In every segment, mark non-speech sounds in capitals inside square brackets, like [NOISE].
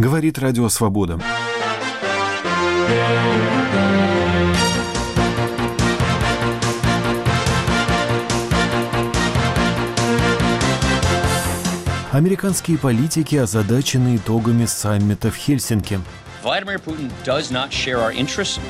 говорит Радио Свобода. Американские политики озадачены итогами саммита в Хельсинки.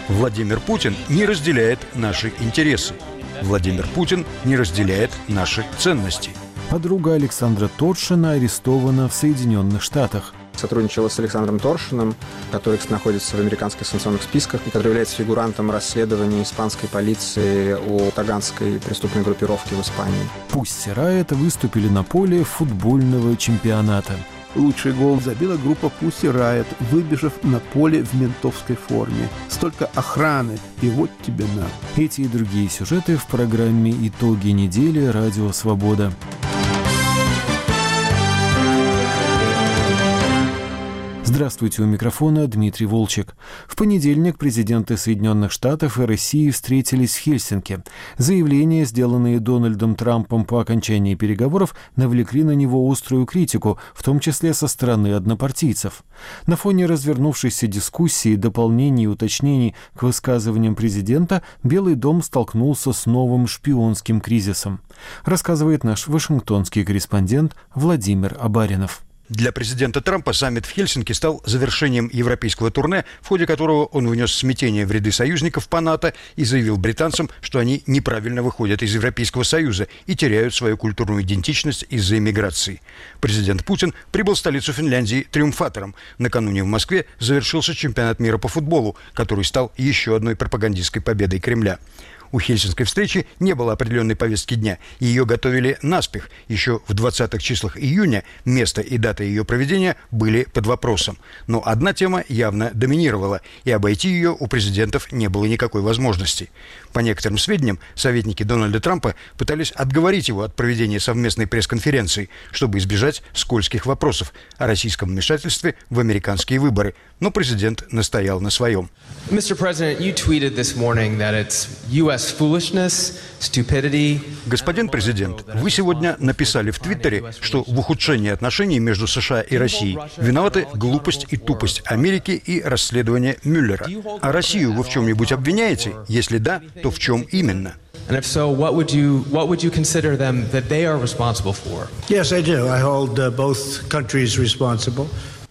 Владимир Путин не разделяет наши интересы. Владимир Путин не разделяет наши ценности. Подруга Александра Торшина арестована в Соединенных Штатах сотрудничала с Александром Торшиным, который находится в американских санкционных списках и который является фигурантом расследования испанской полиции о таганской преступной группировке в Испании. Пусть Райт выступили на поле футбольного чемпионата. Лучший гол забила группа Пусси Райт, выбежав на поле в ментовской форме. Столько охраны, и вот тебе на. Эти и другие сюжеты в программе «Итоги недели. Радио Свобода». Здравствуйте, у микрофона Дмитрий Волчек. В понедельник президенты Соединенных Штатов и России встретились в Хельсинки. Заявления, сделанные Дональдом Трампом по окончании переговоров, навлекли на него острую критику, в том числе со стороны однопартийцев. На фоне развернувшейся дискуссии, дополнений и уточнений к высказываниям президента Белый дом столкнулся с новым шпионским кризисом, рассказывает наш вашингтонский корреспондент Владимир Абаринов. Для президента Трампа саммит в Хельсинки стал завершением европейского турне, в ходе которого он внес смятение в ряды союзников по НАТО и заявил британцам, что они неправильно выходят из Европейского Союза и теряют свою культурную идентичность из-за иммиграции. Президент Путин прибыл в столицу Финляндии триумфатором. Накануне в Москве завершился чемпионат мира по футболу, который стал еще одной пропагандистской победой Кремля. У Хельсинской встречи не было определенной повестки дня. Ее готовили наспех. Еще в 20-х числах июня место и дата ее проведения были под вопросом. Но одна тема явно доминировала, и обойти ее у президентов не было никакой возможности. По некоторым сведениям, советники Дональда Трампа пытались отговорить его от проведения совместной пресс-конференции, чтобы избежать скользких вопросов о российском вмешательстве в американские выборы. Но президент настоял на своем. Mr. President, you tweeted this morning that it's U.S. Господин президент, вы сегодня написали в Твиттере, что в ухудшении отношений между США и Россией виноваты глупость и тупость Америки и расследование Мюллера. А Россию вы в чем-нибудь обвиняете? Если да, то в чем именно? And if so, what would you what would you consider them that they are responsible for? Yes, I do. I hold uh, both countries responsible.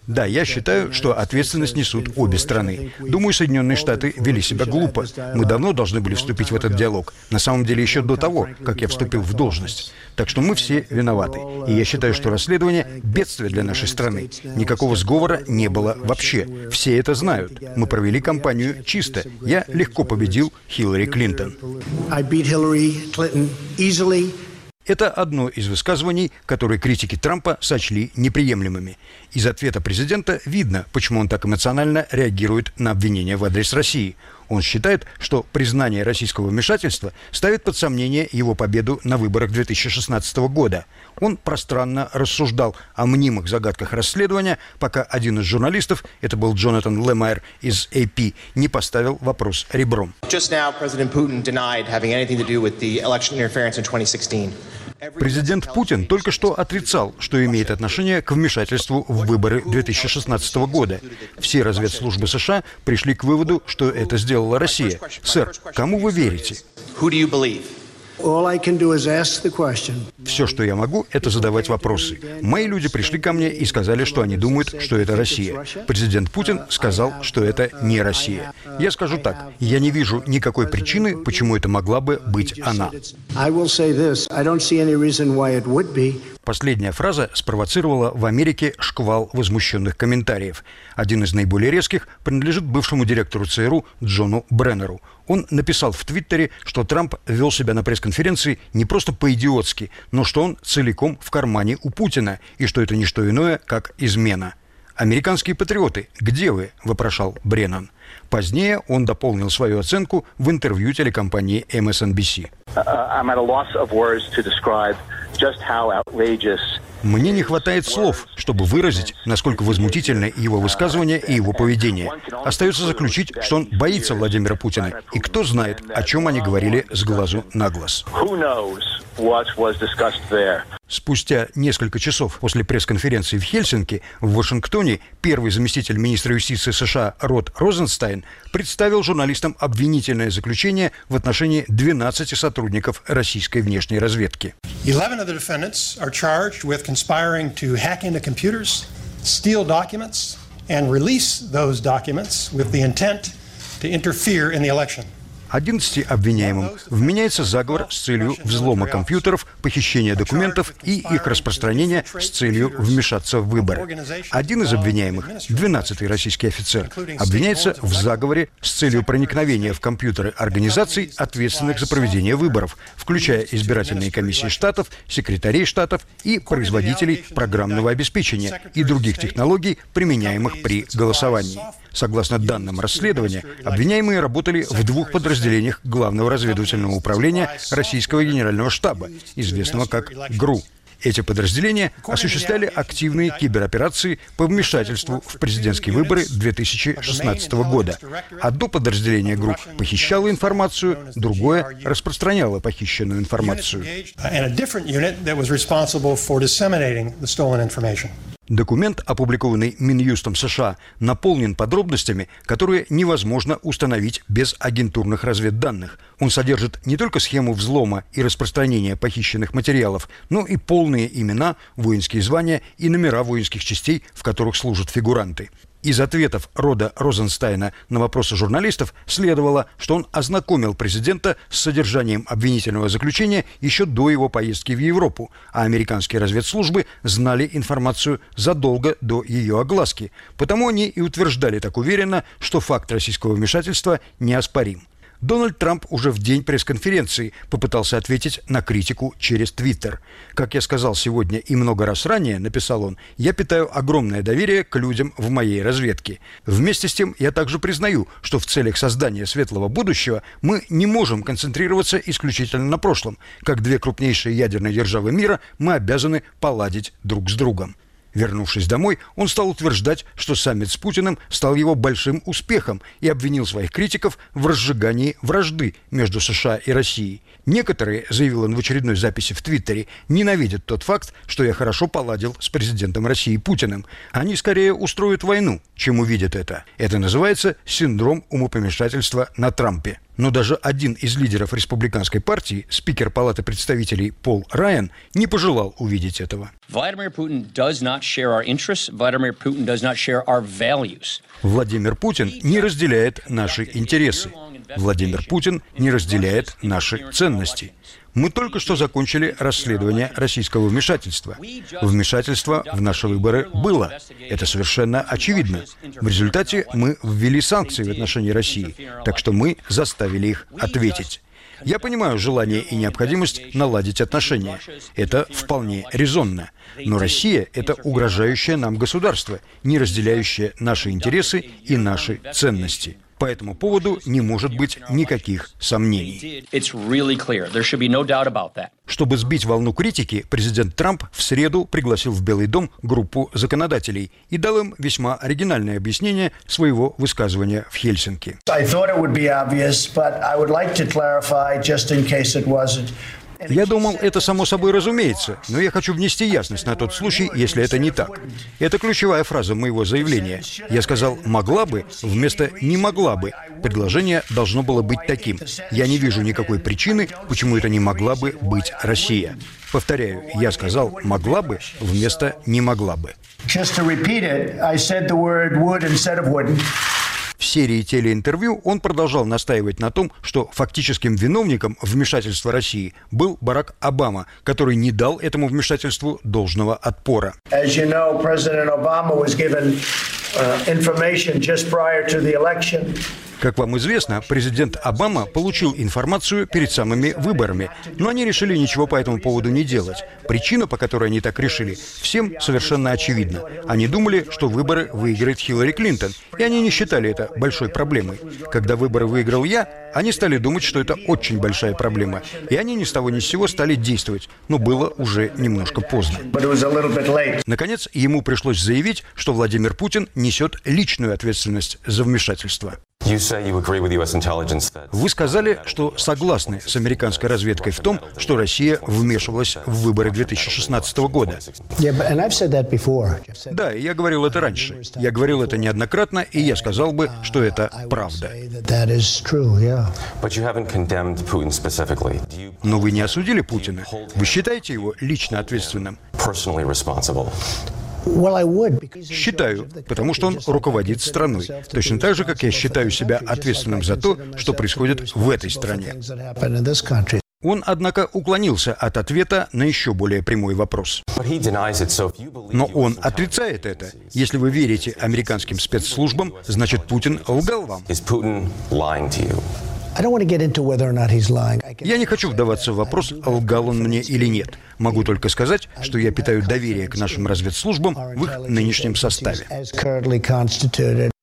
Да, я считаю, что ответственность несут обе страны. Думаю, Соединенные Штаты вели себя глупо. Мы давно должны были вступить в этот диалог. На самом деле еще до того, как я вступил в должность. Так что мы все виноваты. И я считаю, что расследование – бедствие для нашей страны. Никакого сговора не было вообще. Все это знают. Мы провели кампанию чисто. Я легко победил Хиллари Клинтон. Это одно из высказываний, которые критики Трампа сочли неприемлемыми. Из ответа президента видно, почему он так эмоционально реагирует на обвинения в адрес России. Он считает, что признание российского вмешательства ставит под сомнение его победу на выборах 2016 года. Он пространно рассуждал о мнимых загадках расследования, пока один из журналистов, это был Джонатан Лемайер из AP, не поставил вопрос ребром. Just now, President Putin denied having anything to do with the election interference in 2016. Президент Путин только что отрицал, что имеет отношение к вмешательству в выборы 2016 года. Все разведслужбы США пришли к выводу, что это сделала Россия. Сэр, кому вы верите? Все, что я могу, это задавать вопросы. Мои люди пришли ко мне и сказали, что они думают, что это Россия. Президент Путин сказал, что это не Россия. Я скажу так, я не вижу никакой причины, почему это могла бы быть она. Последняя фраза спровоцировала в Америке шквал возмущенных комментариев. Один из наиболее резких принадлежит бывшему директору ЦРУ Джону Бреннеру. Он написал в Твиттере, что Трамп вел себя на пресс-конференции не просто по-идиотски, но что он целиком в кармане у Путина, и что это не что иное, как измена. «Американские патриоты, где вы?» – вопрошал Бреннан. Позднее он дополнил свою оценку в интервью телекомпании MSNBC. Мне не хватает слов, чтобы выразить, насколько возмутительны его высказывания и его поведение. Остается заключить, что он боится Владимира Путина. И кто знает, о чем они говорили с глазу на глаз. Спустя несколько часов после пресс-конференции в Хельсинки в Вашингтоне первый заместитель министра юстиции США Род Розенстайн представил журналистам обвинительное заключение в отношении 12 сотрудников российской внешней разведки. 11 of the defendants are charged with conspiring to hack into computers, steal documents and release those documents with the intent to interfere in the election. 11 обвиняемым вменяется заговор с целью взлома компьютеров, похищения документов и их распространения с целью вмешаться в выборы. Один из обвиняемых, 12-й российский офицер, обвиняется в заговоре с целью проникновения в компьютеры организаций, ответственных за проведение выборов, включая избирательные комиссии штатов, секретарей штатов и производителей программного обеспечения и других технологий, применяемых при голосовании. Согласно данным расследования, обвиняемые работали в двух подразделениях Главного разведывательного управления Российского генерального штаба, известного как ГРУ. Эти подразделения осуществляли активные кибероперации по вмешательству в президентские выборы 2016 года. Одно подразделение ГРУ похищало информацию, другое распространяло похищенную информацию. Документ, опубликованный Минюстом США, наполнен подробностями, которые невозможно установить без агентурных разведданных. Он содержит не только схему взлома и распространения похищенных материалов, но и полные имена, воинские звания и номера воинских частей, в которых служат фигуранты. Из ответов рода Розенстайна на вопросы журналистов следовало, что он ознакомил президента с содержанием обвинительного заключения еще до его поездки в Европу, а американские разведслужбы знали информацию задолго до ее огласки. Потому они и утверждали так уверенно, что факт российского вмешательства неоспорим. Дональд Трамп уже в день пресс-конференции попытался ответить на критику через Твиттер. Как я сказал сегодня и много раз ранее, написал он, я питаю огромное доверие к людям в моей разведке. Вместе с тем я также признаю, что в целях создания светлого будущего мы не можем концентрироваться исключительно на прошлом. Как две крупнейшие ядерные державы мира мы обязаны поладить друг с другом. Вернувшись домой, он стал утверждать, что саммит с Путиным стал его большим успехом и обвинил своих критиков в разжигании вражды между США и Россией. Некоторые, заявил он в очередной записи в Твиттере, ненавидят тот факт, что я хорошо поладил с президентом России Путиным. Они скорее устроят войну, чем увидят это. Это называется синдром умопомешательства на Трампе. Но даже один из лидеров республиканской партии, спикер Палаты представителей Пол Райан, не пожелал увидеть этого. Владимир Путин не разделяет наши интересы. Владимир Путин не разделяет наши ценности. Мы только что закончили расследование российского вмешательства. Вмешательство в наши выборы было. Это совершенно очевидно. В результате мы ввели санкции в отношении России, так что мы заставили их ответить. Я понимаю желание и необходимость наладить отношения. Это вполне резонно. Но Россия – это угрожающее нам государство, не разделяющее наши интересы и наши ценности. По этому поводу не может быть никаких сомнений. Чтобы сбить волну критики, президент Трамп в среду пригласил в Белый дом группу законодателей и дал им весьма оригинальное объяснение своего высказывания в Хельсинки. Я думал, это само собой разумеется, но я хочу внести ясность на тот случай, если это не так. Это ключевая фраза моего заявления. Я сказал «могла бы» вместо «не могла бы». Предложение должно было быть таким. Я не вижу никакой причины, почему это не могла бы быть Россия. Повторяю, я сказал «могла бы» вместо «не могла бы». Just to repeat it, I said the word would instead of wouldn't. В серии телеинтервью он продолжал настаивать на том, что фактическим виновником вмешательства России был Барак Обама, который не дал этому вмешательству должного отпора. Election как вам известно, президент Обама получил информацию перед самыми выборами, но они решили ничего по этому поводу не делать. Причина, по которой они так решили, всем совершенно очевидна. Они думали, что выборы выиграет Хиллари Клинтон, и они не считали это большой проблемой. Когда выборы выиграл я, они стали думать, что это очень большая проблема, и они ни с того ни с сего стали действовать, но было уже немножко поздно. Наконец, ему пришлось заявить, что Владимир Путин несет личную ответственность за вмешательство. Вы сказали, что согласны с американской разведкой в том, что Россия вмешивалась в выборы 2016 года. Да, я говорил это раньше. Я говорил это неоднократно, и я сказал бы, что это правда. Но вы не осудили Путина. Вы считаете его лично ответственным? Считаю, потому что он руководит страной. Точно так же, как я считаю себя ответственным за то, что происходит в этой стране. Он, однако, уклонился от ответа на еще более прямой вопрос. Но он отрицает это. Если вы верите американским спецслужбам, значит Путин лгал вам. Я не хочу вдаваться в вопрос, лгал он мне или нет. Могу только сказать, что я питаю доверие к нашим разведслужбам в их нынешнем составе.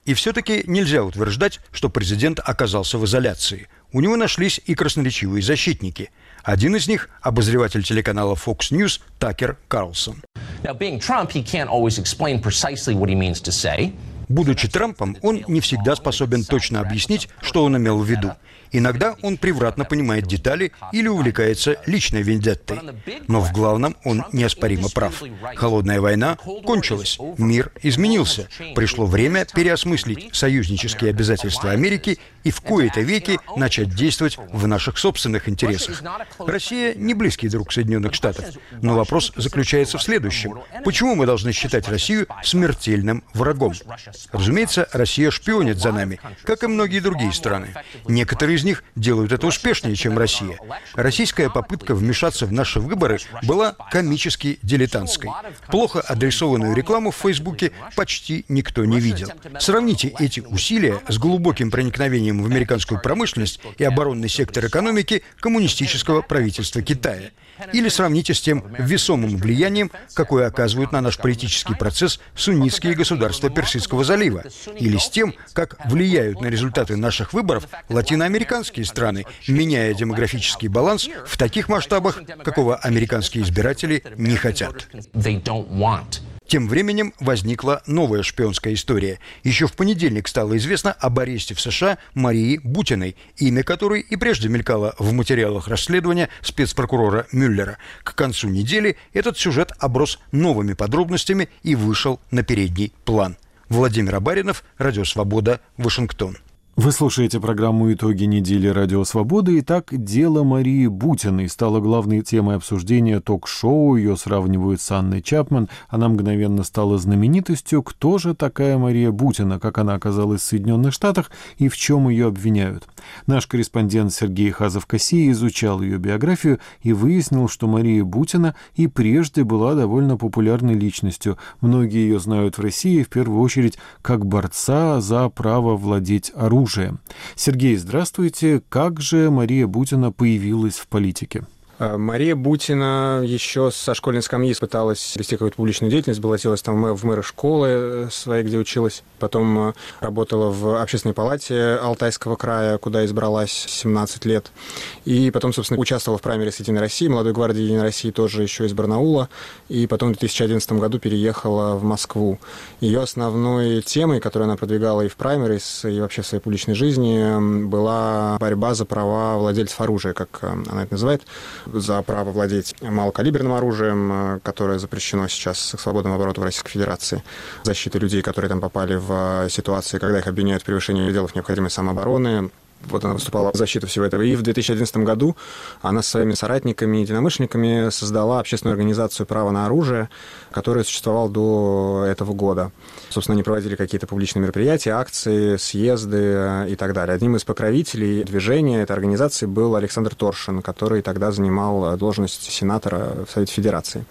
И все-таки нельзя утверждать, что президент оказался в изоляции. У него нашлись и красноречивые защитники. Один из них – обозреватель телеканала Fox News Такер Карлсон. Now, being Trump, he can't always explain precisely what he means to say. Будучи Трампом, он не всегда способен точно объяснить, что он имел в виду. Иногда он превратно понимает детали или увлекается личной вендеттой. Но в главном он неоспоримо прав. Холодная война кончилась, мир изменился. Пришло время переосмыслить союзнические обязательства Америки и в кои-то веки начать действовать в наших собственных интересах. Россия не близкий друг Соединенных Штатов. Но вопрос заключается в следующем. Почему мы должны считать Россию смертельным врагом? Разумеется, Россия шпионит за нами, как и многие другие страны. Некоторые из них делают это успешнее, чем Россия. Российская попытка вмешаться в наши выборы была комически дилетантской. Плохо адресованную рекламу в Фейсбуке почти никто не видел. Сравните эти усилия с глубоким проникновением в американскую промышленность и оборонный сектор экономики коммунистического правительства Китая – или сравните с тем весомым влиянием, какое оказывают на наш политический процесс суннитские государства Персидского залива. Или с тем, как влияют на результаты наших выборов латиноамериканские страны, меняя демографический баланс в таких масштабах, какого американские избиратели не хотят. Тем временем возникла новая шпионская история. Еще в понедельник стало известно об аресте в США Марии Бутиной, имя которой и прежде мелькало в материалах расследования спецпрокурора Мюллера. К концу недели этот сюжет оброс новыми подробностями и вышел на передний план. Владимир Абаринов, Радио Свобода, Вашингтон. Вы слушаете программу «Итоги недели Радио Свободы». Итак, дело Марии Бутиной стало главной темой обсуждения ток-шоу. Ее сравнивают с Анной Чапман. Она мгновенно стала знаменитостью. Кто же такая Мария Бутина, как она оказалась в Соединенных Штатах и в чем ее обвиняют? Наш корреспондент Сергей Хазов-Кассий изучал ее биографию и выяснил, что Мария Бутина и прежде была довольно популярной личностью. Многие ее знают в России, в первую очередь, как борца за право владеть оружием оружия. Сергей, здравствуйте. Как же Мария Бутина появилась в политике? Э, Мария Бутина еще со школьной скамьи пыталась вести какую-то публичную деятельность, баллотировалась там в мэры школы э, своей, где училась. Потом э, работала в общественной палате Алтайского края, куда избралась 17 лет. И потом, собственно, участвовала в праймере Единой России, Молодой гвардии Единой России тоже еще из Барнаула. И потом в 2011 году переехала в Москву. Ее основной темой, которую она продвигала и в праймерис, и вообще в своей публичной жизни, была борьба за права владельцев оружия, как она это называет за право владеть малокалиберным оружием, э, которое запрещено сейчас к свободному обороту в Российской Федерации, защиты людей, которые там попали в э, ситуации, когда их обвиняют в превышении пределов необходимой самообороны, вот она выступала в защиту всего этого. И в 2011 году она со своими соратниками и единомышленниками создала общественную организацию «Право на оружие», которая существовала до этого года. Собственно, они проводили какие-то публичные мероприятия, акции, съезды э, и так далее. Одним из покровителей движения этой организации был Александр Торшин, который тогда занимал должность сенатора в Совете Федерации.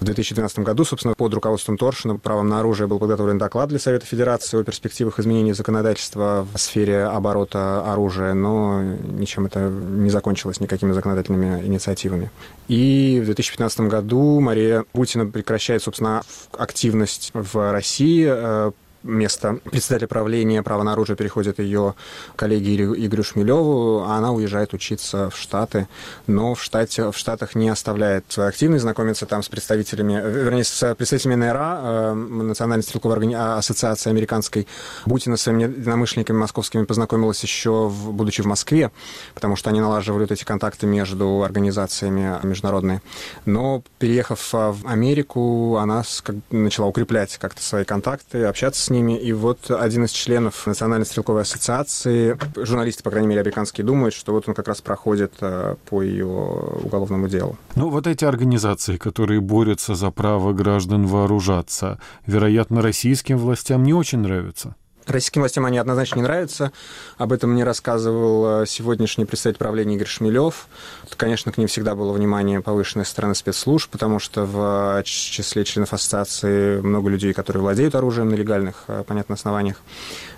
В 2012 году, собственно, под руководством Торшина правом на оружие был подготовлен доклад для Совета Федерации о перспективах изменения законодательства в сфере оборота оружия, но ничем это не закончилось никакими законодательными инициативами. И в 2015 году Мария Бутина прекращает, собственно, активность в России, э, место председателя правления права на оружие переходит ее коллеге Игорю Шмелеву, а она уезжает учиться в Штаты, но в, штате, в Штатах не оставляет активность, знакомится там с представителями, вернее, с представителями НРА, э, Национальной стрелковой. А, ассоциации американской. Бутина с своими единомышленниками московскими познакомилась еще, в, будучи в Москве, потому что они налаживали вот эти контакты между организациями международные. Но переехав в Америку, она начала укреплять как-то свои контакты, общаться с ними. И вот один из членов Национальной стрелковой ассоциации, журналисты, по крайней мере, американские, думают, что вот он как раз проходит э, по ее уголовному делу. Ну, вот эти организации, которые борются за право граждан вооружаться, вероятно, российским властям не очень нравятся. Российским властям они однозначно не нравятся. Об этом мне рассказывал э, сегодняшний представитель правления Игорь Шмелев. Конечно, к ним всегда было внимание повышенной стороны спецслужб, потому что в числе членов ассоциации много людей, которые владеют оружием на легальных, э, понятно, основаниях.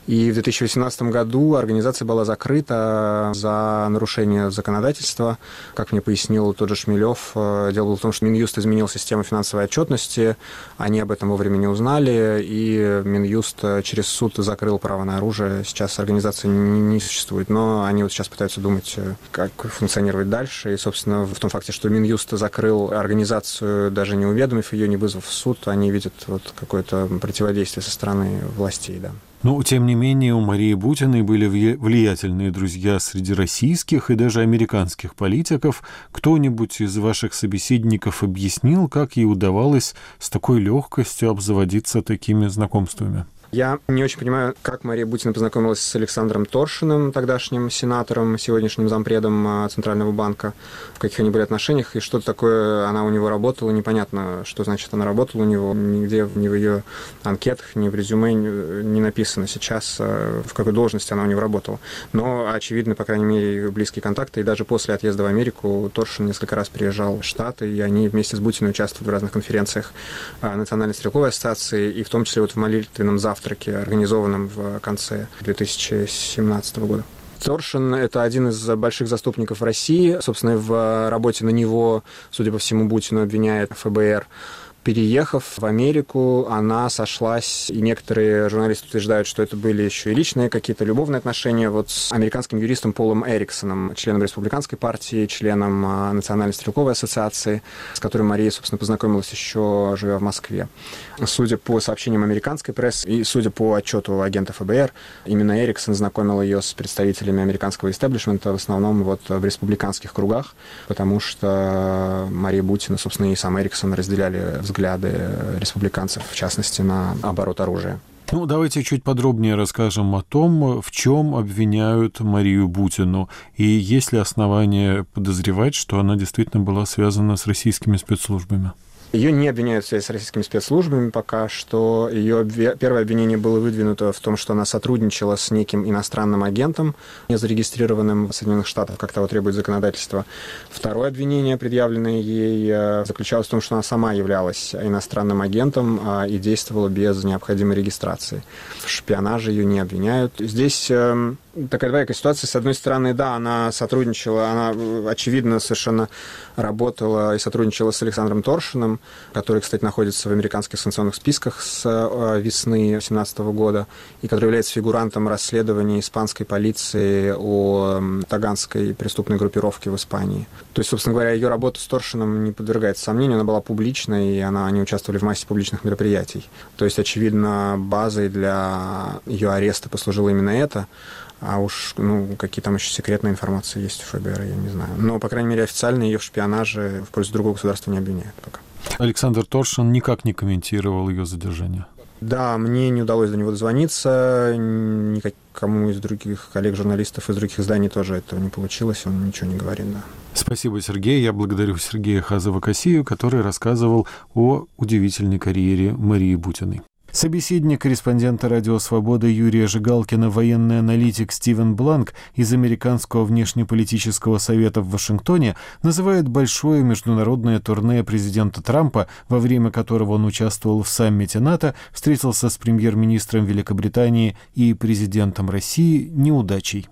И в 2018 году организация была закрыта за нарушение законодательства. Как мне пояснил тот же Шмелев, э, дело было в том, что Минюст изменил систему финансовой отчетности, они об этом вовремя не узнали, и Минюст через суд закрыл право на оружие. Сейчас организация не существует, но они вот сейчас пытаются думать, э, как функционировать дальше. И, собственно, в том факте, что Минюст закрыл организацию, даже не уведомив ее, не вызвав в суд, они видят вот какое-то противодействие со стороны властей, да. Но, тем не менее, у Марии Бутиной были влиятельные друзья среди российских и даже американских политиков. Кто-нибудь из ваших собеседников объяснил, как ей удавалось с такой легкостью обзаводиться такими знакомствами? Я не очень понимаю, как Мария Бутина познакомилась с Александром Торшиным, тогдашним сенатором, сегодняшним зампредом а, Центрального банка, в каких они были отношениях, и что такое она у него работала, непонятно, что значит она работала у него, нигде ни в ее анкетах, ни в резюме не написано сейчас, а, в какой должности она у него работала. Но, очевидно, по крайней мере, близкие контакты, и даже после отъезда в Америку Торшин несколько раз приезжал в Штаты, и они вместе с Бутиной участвуют в разных конференциях а, Национальной стрелковой ассоциации, и в том числе вот в молитвенном завтраке завтраке, организованном в конце 2017 года. Торшин – это один из больших заступников России. Собственно, в работе на него, судя по всему, Бутину обвиняет ФБР. Переехав в Америку, она сошлась, и некоторые журналисты утверждают, что это были еще и личные какие-то любовные отношения вот с американским юристом Полом Эриксоном, членом республиканской партии, членом а, Национальной стрелковой ассоциации, с которой Мария, собственно, познакомилась еще живя в Москве. Судя по сообщениям американской прессы и судя по отчету агента ФБР, именно Эриксон знакомил ее с представителями американского истеблишмента, в основном вот в республиканских кругах, потому что Мария Бутина, собственно, и сам Эриксон разделяли взгляды республиканцев, в частности, на оборот оружия. Ну, давайте чуть подробнее расскажем о том, в чем обвиняют Марию Бутину, и есть ли основания подозревать, что она действительно была связана с российскими спецслужбами. Ее не обвиняют в связи с российскими спецслужбами пока что. Ее первое обвинение было выдвинуто в том, что она сотрудничала с неким иностранным агентом, не зарегистрированным в Соединенных Штатах, как того требует законодательство. Второе обвинение, предъявленное ей, э, заключалось в том, что она сама являлась иностранным агентом а, и действовала без необходимой регистрации. В шпионаже ее не обвиняют. Здесь эм, такая двоякая ситуация. С одной стороны, да, она сотрудничала, она, очевидно, совершенно работала и сотрудничала с Александром Торшиным, который, кстати, находится в американских санкционных списках с э, весны 2017 года, и который является фигурантом расследования испанской полиции о таганской преступной группировке в Испании. То есть, собственно говоря, ее работа с Торшиным не подвергается сомнению, она была публичной, и она, они участвовали в массе публичных мероприятий. То есть, очевидно, базой для ее ареста послужило именно это. А уж, ну, какие там еще секретные информации есть у ФБР, я не знаю. Но, по крайней мере, официально ее в шпионаже в пользу другого государства не обвиняют пока. Александр Торшин никак не комментировал ее задержание. Да, мне не удалось до него дозвониться, никому из других коллег-журналистов из других изданий тоже этого не получилось, он ничего не говорит, да. Спасибо, Сергей. Я благодарю Сергея Хазова-Косию, который рассказывал о удивительной карьере Марии Бутиной. Собеседник корреспондента «Радио Свобода» Юрия Жигалкина, военный аналитик Стивен Бланк из Американского внешнеполитического совета в Вашингтоне называет большое международное турне президента Трампа, во время которого он участвовал в саммите НАТО, встретился с премьер-министром Великобритании и президентом России неудачей.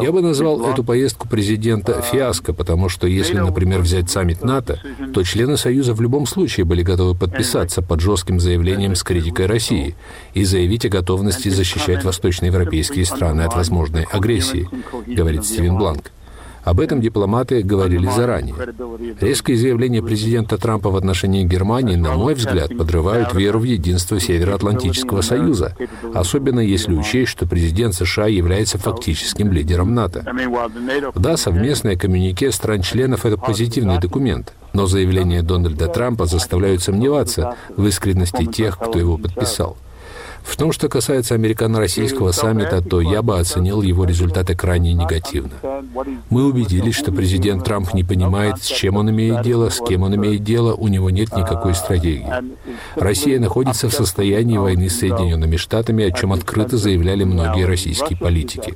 Я бы назвал эту поездку президента фиаско, потому что если, например, взять саммит НАТО, то члены Союза в любом случае были готовы подписаться под жестким заявлением с критикой России и заявить о готовности защищать восточноевропейские страны от возможной агрессии, говорит Стивен Бланк. Об этом дипломаты говорили заранее. Резкое заявление президента Трампа в отношении Германии, на мой взгляд, подрывают веру в единство Североатлантического Союза, особенно если учесть, что президент США является фактическим лидером НАТО. Да, совместное коммюнике стран-членов – это позитивный документ, но заявления Дональда Трампа заставляют сомневаться в искренности тех, кто его подписал. В том, что касается американо-российского саммита, то я бы оценил его результаты крайне негативно. Мы убедились, что президент Трамп не понимает, с чем он имеет дело, с кем он имеет дело, у него нет никакой стратегии. Россия находится в состоянии войны с Соединенными Штатами, о чем открыто заявляли многие российские политики.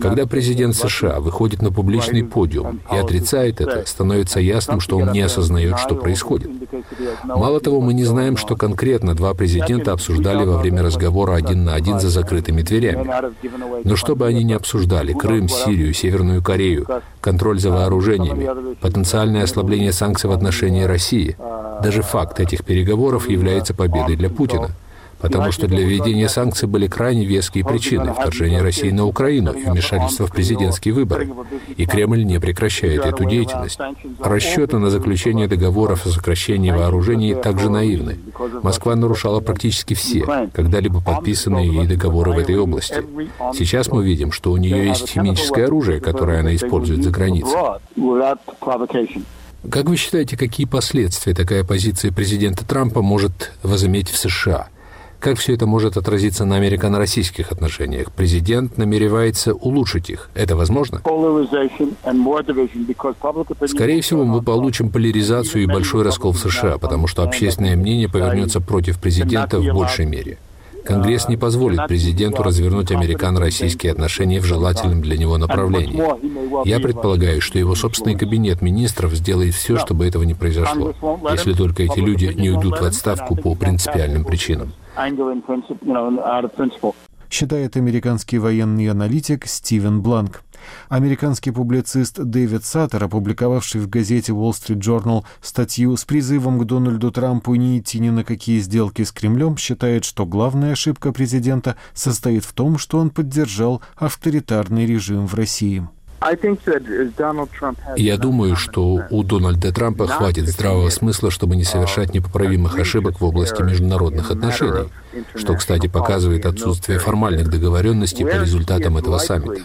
Когда президент США выходит на публичный подиум и отрицает это, становится ясным, что он не осознает, что происходит. Мало того, мы не знаем, что конкретно два президента обсуждали во время разговора один на один за закрытыми дверями. Но что бы они ни обсуждали, Крым, Сирию, Северную Корею, контроль за вооружениями, потенциальное ослабление санкций в отношении России, даже факт этих переговоров является победой для Путина потому что для введения санкций были крайне веские причины – вторжение России на Украину и вмешательство в президентские выборы. И Кремль не прекращает эту деятельность. Расчеты на заключение договоров о сокращении вооружений также наивны. Москва нарушала практически все, когда-либо подписанные ей договоры в этой области. Сейчас мы видим, что у нее есть химическое оружие, которое она использует за границей. Как вы считаете, какие последствия такая позиция президента Трампа может возыметь в США? Как все это может отразиться на американо-российских отношениях? Президент намеревается улучшить их. Это возможно? Скорее всего, мы получим поляризацию и большой раскол в США, потому что общественное мнение повернется против президента в большей мере. Конгресс не позволит президенту развернуть американо-российские отношения в желательном для него направлении. Я предполагаю, что его собственный кабинет министров сделает все, чтобы этого не произошло, если только эти люди не уйдут в отставку по принципиальным причинам считает американский военный аналитик Стивен Бланк. Американский публицист Дэвид Саттер, опубликовавший в газете Wall Street Journal статью с призывом к Дональду Трампу не идти ни на какие сделки с Кремлем, считает, что главная ошибка президента состоит в том, что он поддержал авторитарный режим в России. Я думаю, что у Дональда Трампа хватит здравого смысла, чтобы не совершать непоправимых ошибок в области международных отношений, что, кстати, показывает отсутствие формальных договоренностей по результатам этого саммита.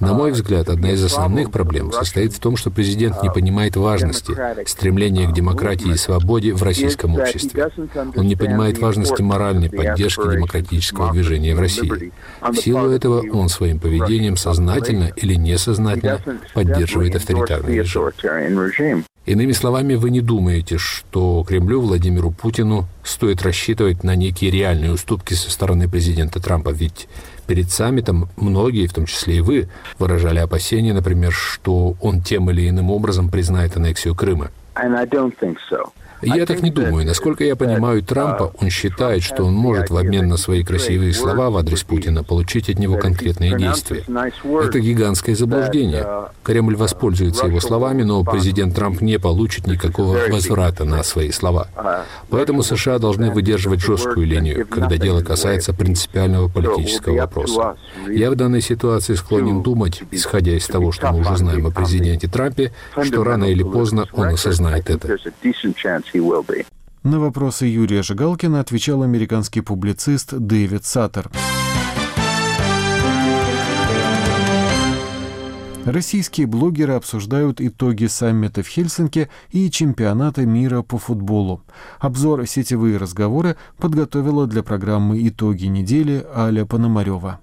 На мой взгляд, одна из основных проблем состоит в том, что президент не понимает важности стремления к демократии и свободе в российском обществе. Он не понимает важности моральной поддержки демократического движения в России. В силу этого он своим поведением сознательно или несознательно поддерживает авторитарный режим. Иными словами, вы не думаете, что Кремлю, Владимиру Путину стоит рассчитывать на некие реальные уступки со стороны президента Трампа, ведь перед саммитом многие, в том числе и вы, выражали опасения, например, что он тем или иным образом признает аннексию Крыма. Я так не думаю. Насколько я понимаю Трампа, он считает, что он может в обмен на свои красивые слова в адрес Путина получить от него конкретные действия. Это гигантское заблуждение. Кремль воспользуется его словами, но президент Трамп не получит никакого возврата на свои слова. Поэтому США должны выдерживать жесткую линию, когда дело касается принципиального политического вопроса. Я в данной ситуации склонен думать, исходя из того, что мы уже знаем о президенте Трампе, что рано или поздно он осознает это. На вопросы Юрия Жигалкина отвечал американский публицист Дэвид Саттер. Российские блогеры обсуждают итоги саммита в Хельсинки и чемпионата мира по футболу. Обзор «Сетевые разговоры» подготовила для программы «Итоги недели» Аля Пономарева.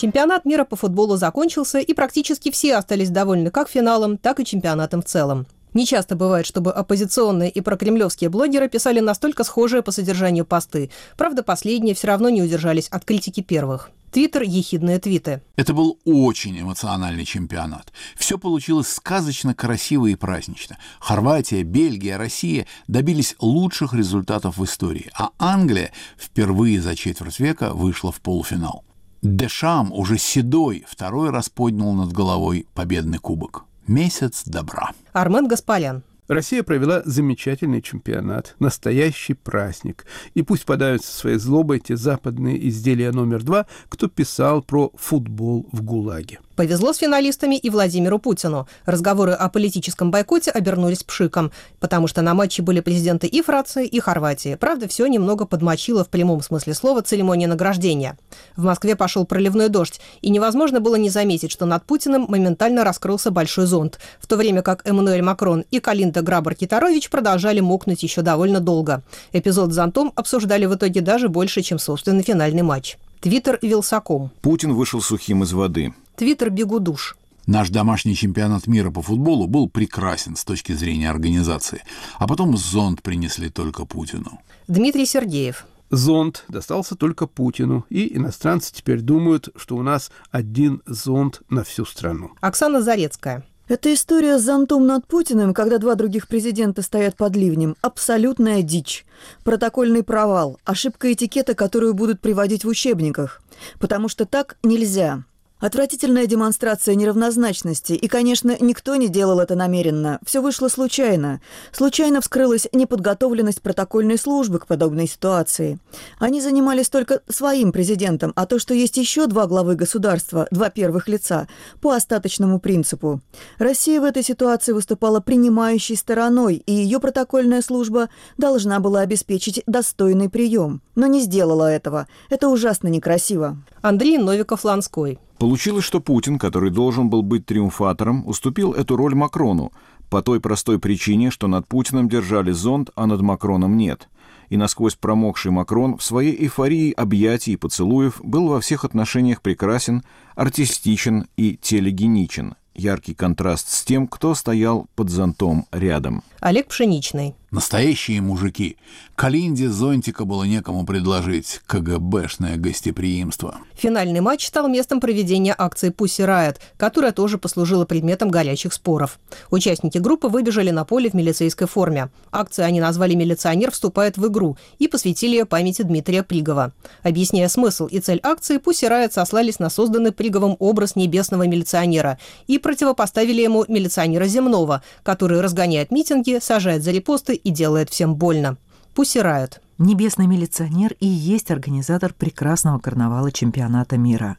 Чемпионат мира по футболу закончился, и практически все остались довольны как финалом, так и чемпионатом в целом. Не часто бывает, чтобы оппозиционные и прокремлевские блогеры писали настолько схожие по содержанию посты. Правда, последние все равно не удержались от критики первых. Твиттер – ехидные твиты. Это был очень эмоциональный чемпионат. Все получилось сказочно красиво и празднично. Хорватия, Бельгия, Россия добились лучших результатов в истории, а Англия впервые за четверть века вышла в полуфинал. Дешам, уже седой, второй раз поднял над головой победный кубок. Месяц добра. Армен Гаспарян. Россия провела замечательный чемпионат, настоящий праздник. И пусть подаются своей злобой те западные изделия номер два, кто писал про футбол в ГУЛАГе. Повезло с финалистами и Владимиру Путину. Разговоры о политическом бойкоте обернулись пшиком, потому что на матче были президенты и Франции, и Хорватии. Правда, все немного подмочило в прямом смысле слова церемония награждения. В Москве пошел проливной дождь, и невозможно было не заметить, что над Путиным моментально раскрылся большой зонт, в то время как Эммануэль Макрон и Калинда Грабар-Китарович продолжали мокнуть еще довольно долго. Эпизод с зонтом обсуждали в итоге даже больше, чем собственный финальный матч. Твиттер Вилсаком. Путин вышел сухим из воды. Твиттер Бегудуш. Наш домашний чемпионат мира по футболу был прекрасен с точки зрения организации, а потом зонт принесли только Путину. Дмитрий Сергеев. Зонд достался только Путину, и иностранцы теперь думают, что у нас один зонд на всю страну. Оксана Зарецкая. Эта история с зонтом над Путиным, когда два других президента стоят под ливнем, абсолютная дичь. Протокольный провал, ошибка этикета, которую будут приводить в учебниках. Потому что так нельзя. Отвратительная демонстрация неравнозначности, и, конечно, никто не делал это намеренно. Все вышло случайно. Случайно вскрылась неподготовленность протокольной службы к подобной ситуации. Они занимались только своим президентом, а то, что есть еще два главы государства, два первых лица, по остаточному принципу. Россия в этой ситуации выступала принимающей стороной, и ее протокольная служба должна была обеспечить достойный прием. Но не сделала этого. Это ужасно некрасиво. Андрей Новиков-Ланской. Получилось, что Путин, который должен был быть триумфатором, уступил эту роль Макрону по той простой причине, что над Путиным держали зонт, а над Макроном нет. И насквозь промокший Макрон в своей эйфории объятий и поцелуев был во всех отношениях прекрасен, артистичен и телегеничен. Яркий контраст с тем, кто стоял под зонтом рядом. Олег Пшеничный. Настоящие мужики. Калинде зонтика было некому предложить. КГБшное гостеприимство. Финальный матч стал местом проведения акции «Пусси Riot», которая тоже послужила предметом горячих споров. Участники группы выбежали на поле в милицейской форме. Акцию они назвали «Милиционер вступает в игру» и посвятили ее памяти Дмитрия Пригова. Объясняя смысл и цель акции, «Пусси Riot» сослались на созданный Приговым образ небесного милиционера и противопоставили ему милиционера земного, который разгоняет митинги, сажает за репосты и делает всем больно. Пусирают. Небесный милиционер и есть организатор прекрасного карнавала чемпионата мира.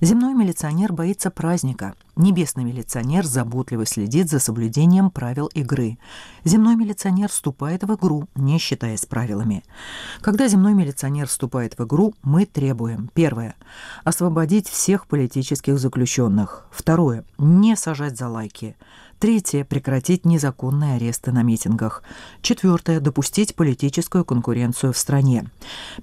Земной милиционер боится праздника. Небесный милиционер заботливо следит за соблюдением правил игры. Земной милиционер вступает в игру, не считаясь правилами. Когда земной милиционер вступает в игру, мы требуем. Первое. Освободить всех политических заключенных. Второе. Не сажать за лайки. Третье – прекратить незаконные аресты на митингах. Четвертое – допустить политическую конкуренцию в стране.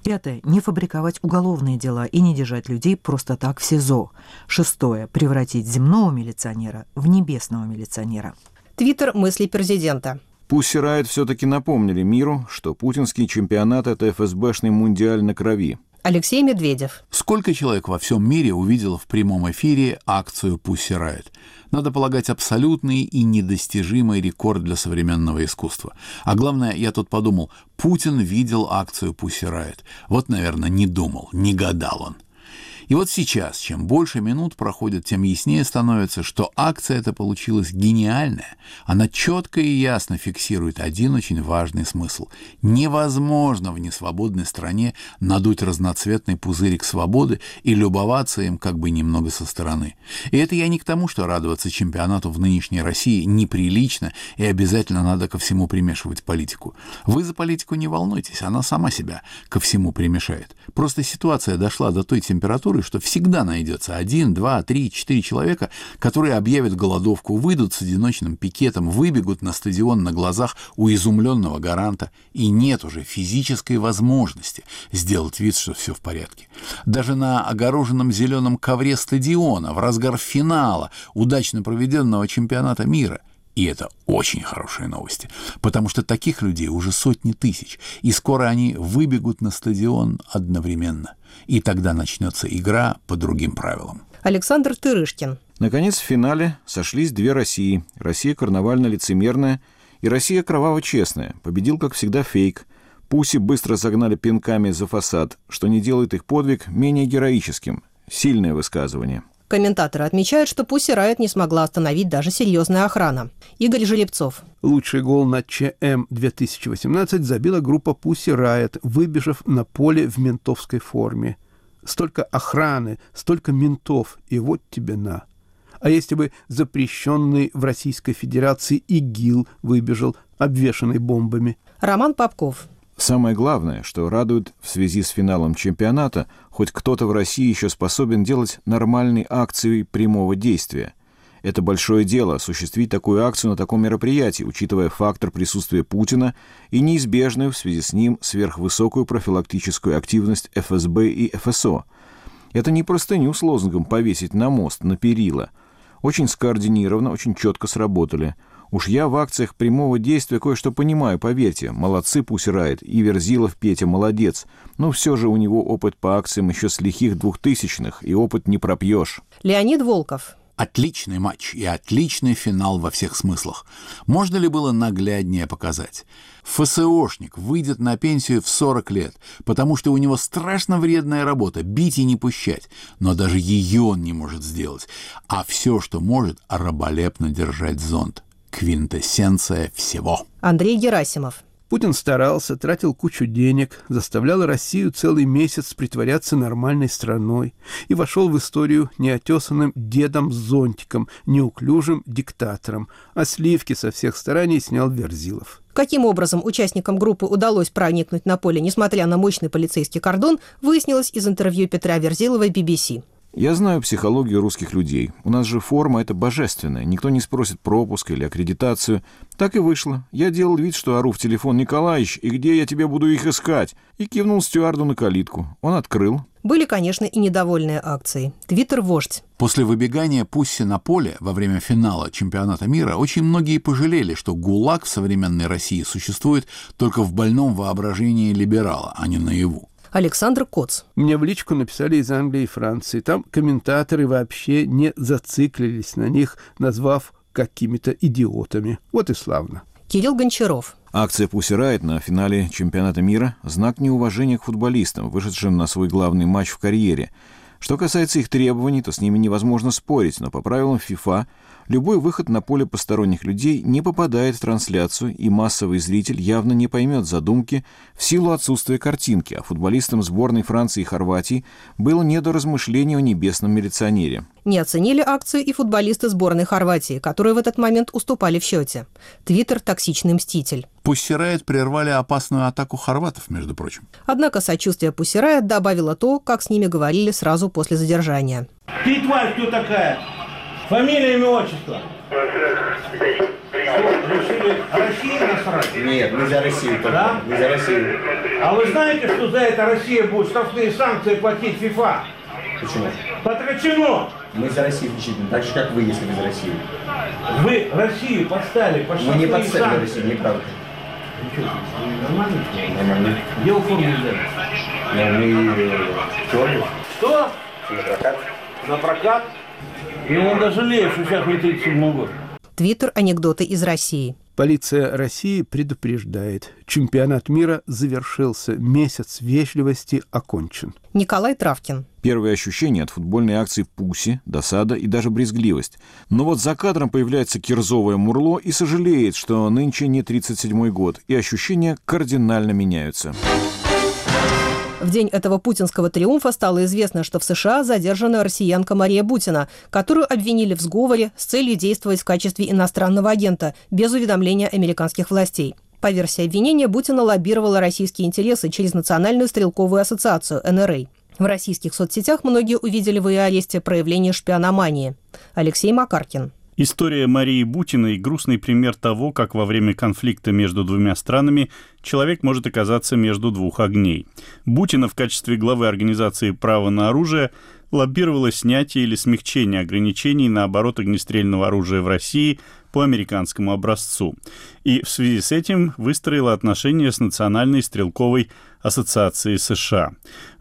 Пятое – не фабриковать уголовные дела и не держать людей просто так в СИЗО. Шестое – превратить земного милиционера в небесного милиционера. Твиттер мысли президента. Пусси Райт все-таки напомнили миру, что путинский чемпионат – это ФСБшный мундиаль на крови. Алексей Медведев. Сколько человек во всем мире увидело в прямом эфире акцию «Пусси Райт»? Надо полагать, абсолютный и недостижимый рекорд для современного искусства. А главное, я тут подумал, Путин видел акцию «Пусси Райт». Вот, наверное, не думал, не гадал он. И вот сейчас, чем больше минут проходит, тем яснее становится, что акция эта получилась гениальная. Она четко и ясно фиксирует один очень важный смысл. Невозможно в несвободной стране надуть разноцветный пузырик свободы и любоваться им как бы немного со стороны. И это я не к тому, что радоваться чемпионату в нынешней России неприлично и обязательно надо ко всему примешивать политику. Вы за политику не волнуйтесь, она сама себя ко всему примешает. Просто ситуация дошла до той температуры, что всегда найдется один, два, три, четыре человека, которые объявят голодовку, выйдут с одиночным пикетом, выбегут на стадион на глазах у изумленного гаранта, и нет уже физической возможности сделать вид, что все в порядке. Даже на огороженном зеленом ковре стадиона в разгар финала удачно проведенного чемпионата мира И это очень хорошие новости, потому что таких людей уже сотни тысяч, и скоро они выбегут на стадион одновременно. И тогда начнется игра по другим правилам. Александр Тырышкин. Наконец, в финале сошлись две России. Россия карнавально-лицемерная и Россия кроваво-честная. Победил, как всегда, фейк. Пуси быстро загнали пинками за фасад, что не делает их подвиг менее героическим. Сильное высказывание. Комментаторы отмечают, что Пусси Райт не смогла остановить даже серьезная охрана. Игорь Жеребцов. Лучший гол на ЧМ 2018 забила группа Пусси Райт, выбежав на поле в ментовской форме. Столько охраны, столько ментов, и вот тебе на. А если бы запрещенный в Российской Федерации ИГИЛ выбежал, обвешанный бомбами? Роман Попков. Самое главное, что радует в связи с финалом чемпионата, хоть кто-то в России еще способен делать нормальные акции прямого действия. Это большое дело осуществить такую акцию на таком мероприятии, учитывая фактор присутствия Путина и неизбежную в связи с ним сверхвысокую профилактическую активность ФСБ и ФСО. Это не простыню с лозунгом повесить на мост, на перила. Очень скоординированно, очень четко сработали – Уж я в акциях прямого действия кое-что понимаю, поверьте. Молодцы Пусирает, и Верзилов Петя молодец. Но все же у него опыт по акциям еще с лихих двухтысячных, и опыт не пропьешь. Леонид Волков. Отличный матч и отличный финал во всех смыслах. Можно ли было нагляднее показать? ФСОшник выйдет на пенсию в 40 лет, потому что у него страшно вредная работа, бить и не пущать. Но даже ее он не может сделать. А все, что может, раболепно держать зонт квинтэссенция всего. Андрей Герасимов. Путин старался, тратил кучу денег, заставлял Россию целый месяц притворяться нормальной страной и вошел в историю неотесанным дедом с зонтиком, неуклюжим диктатором, а сливки со всех стараний снял Верзилов. Каким образом участникам группы удалось проникнуть на поле, несмотря на мощный полицейский кордон, выяснилось из интервью Петра Верзилова BBC. Я знаю психологию русских людей. У нас же форма — это божественная. Никто не спросит пропуск или аккредитацию. Так и вышло. Я делал вид, что ору в телефон «Николаевич, и где я тебе буду их искать?» И кивнул стюарду на калитку. Он открыл. Были, конечно, и недовольные акции. Твиттер-вождь. После выбегания Пусси на поле во время финала чемпионата мира очень многие пожалели, что ГУЛАГ в современной России существует только в больном воображении либерала, а не наяву. Александр Коц. Мне в личку написали из Англии и Франции. Там комментаторы вообще не зациклились на них, назвав какими-то идиотами. Вот и славно. Кирилл Гончаров. Акция «Пусси Райт» на финале чемпионата мира – знак неуважения к футболистам, вышедшим на свой главный матч в карьере. Что касается их требований, то с ними невозможно спорить, но по правилам ФИФА Любой выход на поле посторонних людей не попадает в трансляцию, и массовый зритель явно не поймет задумки в силу отсутствия картинки, а футболистам сборной Франции и Хорватии было не до размышления о небесном милиционере. Не оценили акцию и футболисты сборной Хорватии, которые в этот момент уступали в счете. Твиттер – токсичный мститель. Пуссирает прервали опасную атаку хорватов, между прочим. Однако сочувствие Пуссирает добавило то, как с ними говорили сразу после задержания. Ты тварь кто такая? Фамилия, имя, отчество. Решили России насрать? Нет, не за Россию только. Да? Не за Россию. А вы знаете, что за это Россия будет штрафные санкции платить ФИФА? Почему? Потрачено! Мы за Россию исключительно, так же, как вы, если вы за Россию. Вы Россию подстали по Мы не подстали санкции. Россию, неправда. Нормально? Нормально. Где оформили взяли? Ну, мы... Что? Что? На прокат. На прокат? И он даже жалеет, что сейчас не 37 год. Твиттер «Анекдоты из России». Полиция России предупреждает. Чемпионат мира завершился. Месяц вежливости окончен. Николай Травкин. Первые ощущения от футбольной акции «Пуси», досада и даже брезгливость. Но вот за кадром появляется кирзовое мурло и сожалеет, что нынче не 37-й год, и ощущения кардинально меняются. В день этого путинского триумфа стало известно, что в США задержана россиянка Мария Бутина, которую обвинили в сговоре с целью действовать в качестве иностранного агента без уведомления американских властей. По версии обвинения, Бутина лоббировала российские интересы через Национальную стрелковую ассоциацию НРА. В российских соцсетях многие увидели в ее аресте проявление шпиономании. Алексей Макаркин. История Марии Бутиной – грустный пример того, как во время конфликта между двумя странами человек может оказаться между двух огней. Бутина в качестве главы организации «Право на оружие» лоббировала снятие или смягчение ограничений на оборот огнестрельного оружия в России по американскому образцу. И в связи с этим выстроила отношения с Национальной стрелковой Ассоциации США.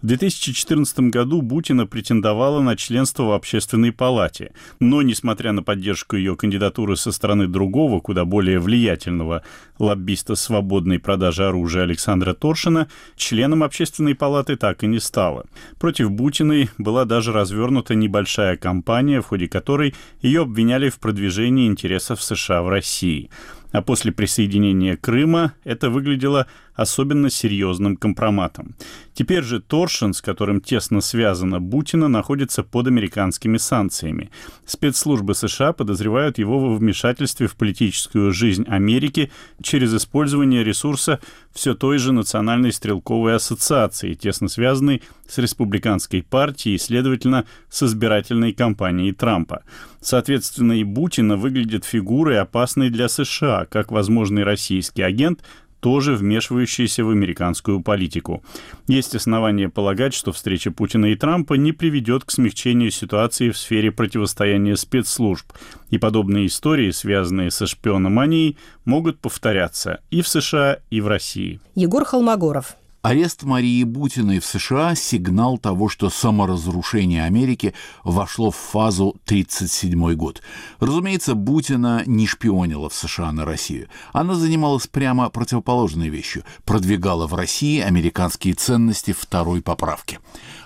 В 2014 году Бутина претендовала на членство в Общественной палате, но, несмотря на поддержку ее кандидатуры со стороны другого, куда более влиятельного лоббиста свободной продажи оружия Александра Торшина, членом Общественной палаты так и не стала. Против Бутиной была даже развернута небольшая кампания, в ходе которой ее обвиняли в продвижении интересов США в России а после присоединения Крыма это выглядело особенно серьезным компроматом. Теперь же Торшин, с которым тесно связана Бутина, находится под американскими санкциями. Спецслужбы США подозревают его во вмешательстве в политическую жизнь Америки через использование ресурса все той же Национальной стрелковой ассоциации, тесно связанной с республиканской партией и, следовательно, с избирательной кампанией Трампа. Соответственно, и Бутина выглядит фигурой, опасной для США, как возможный российский агент, тоже вмешивающийся в американскую политику. Есть основания полагать, что встреча Путина и Трампа не приведет к смягчению ситуации в сфере противостояния спецслужб, и подобные истории, связанные со шпиономанией, могут повторяться и в США, и в России. Егор Холмогоров. Арест Марии Бутиной в США – сигнал того, что саморазрушение Америки вошло в фазу 1937 год. Разумеется, Бутина не шпионила в США на Россию. Она занималась прямо противоположной вещью – продвигала в России американские ценности второй поправки.